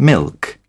milk.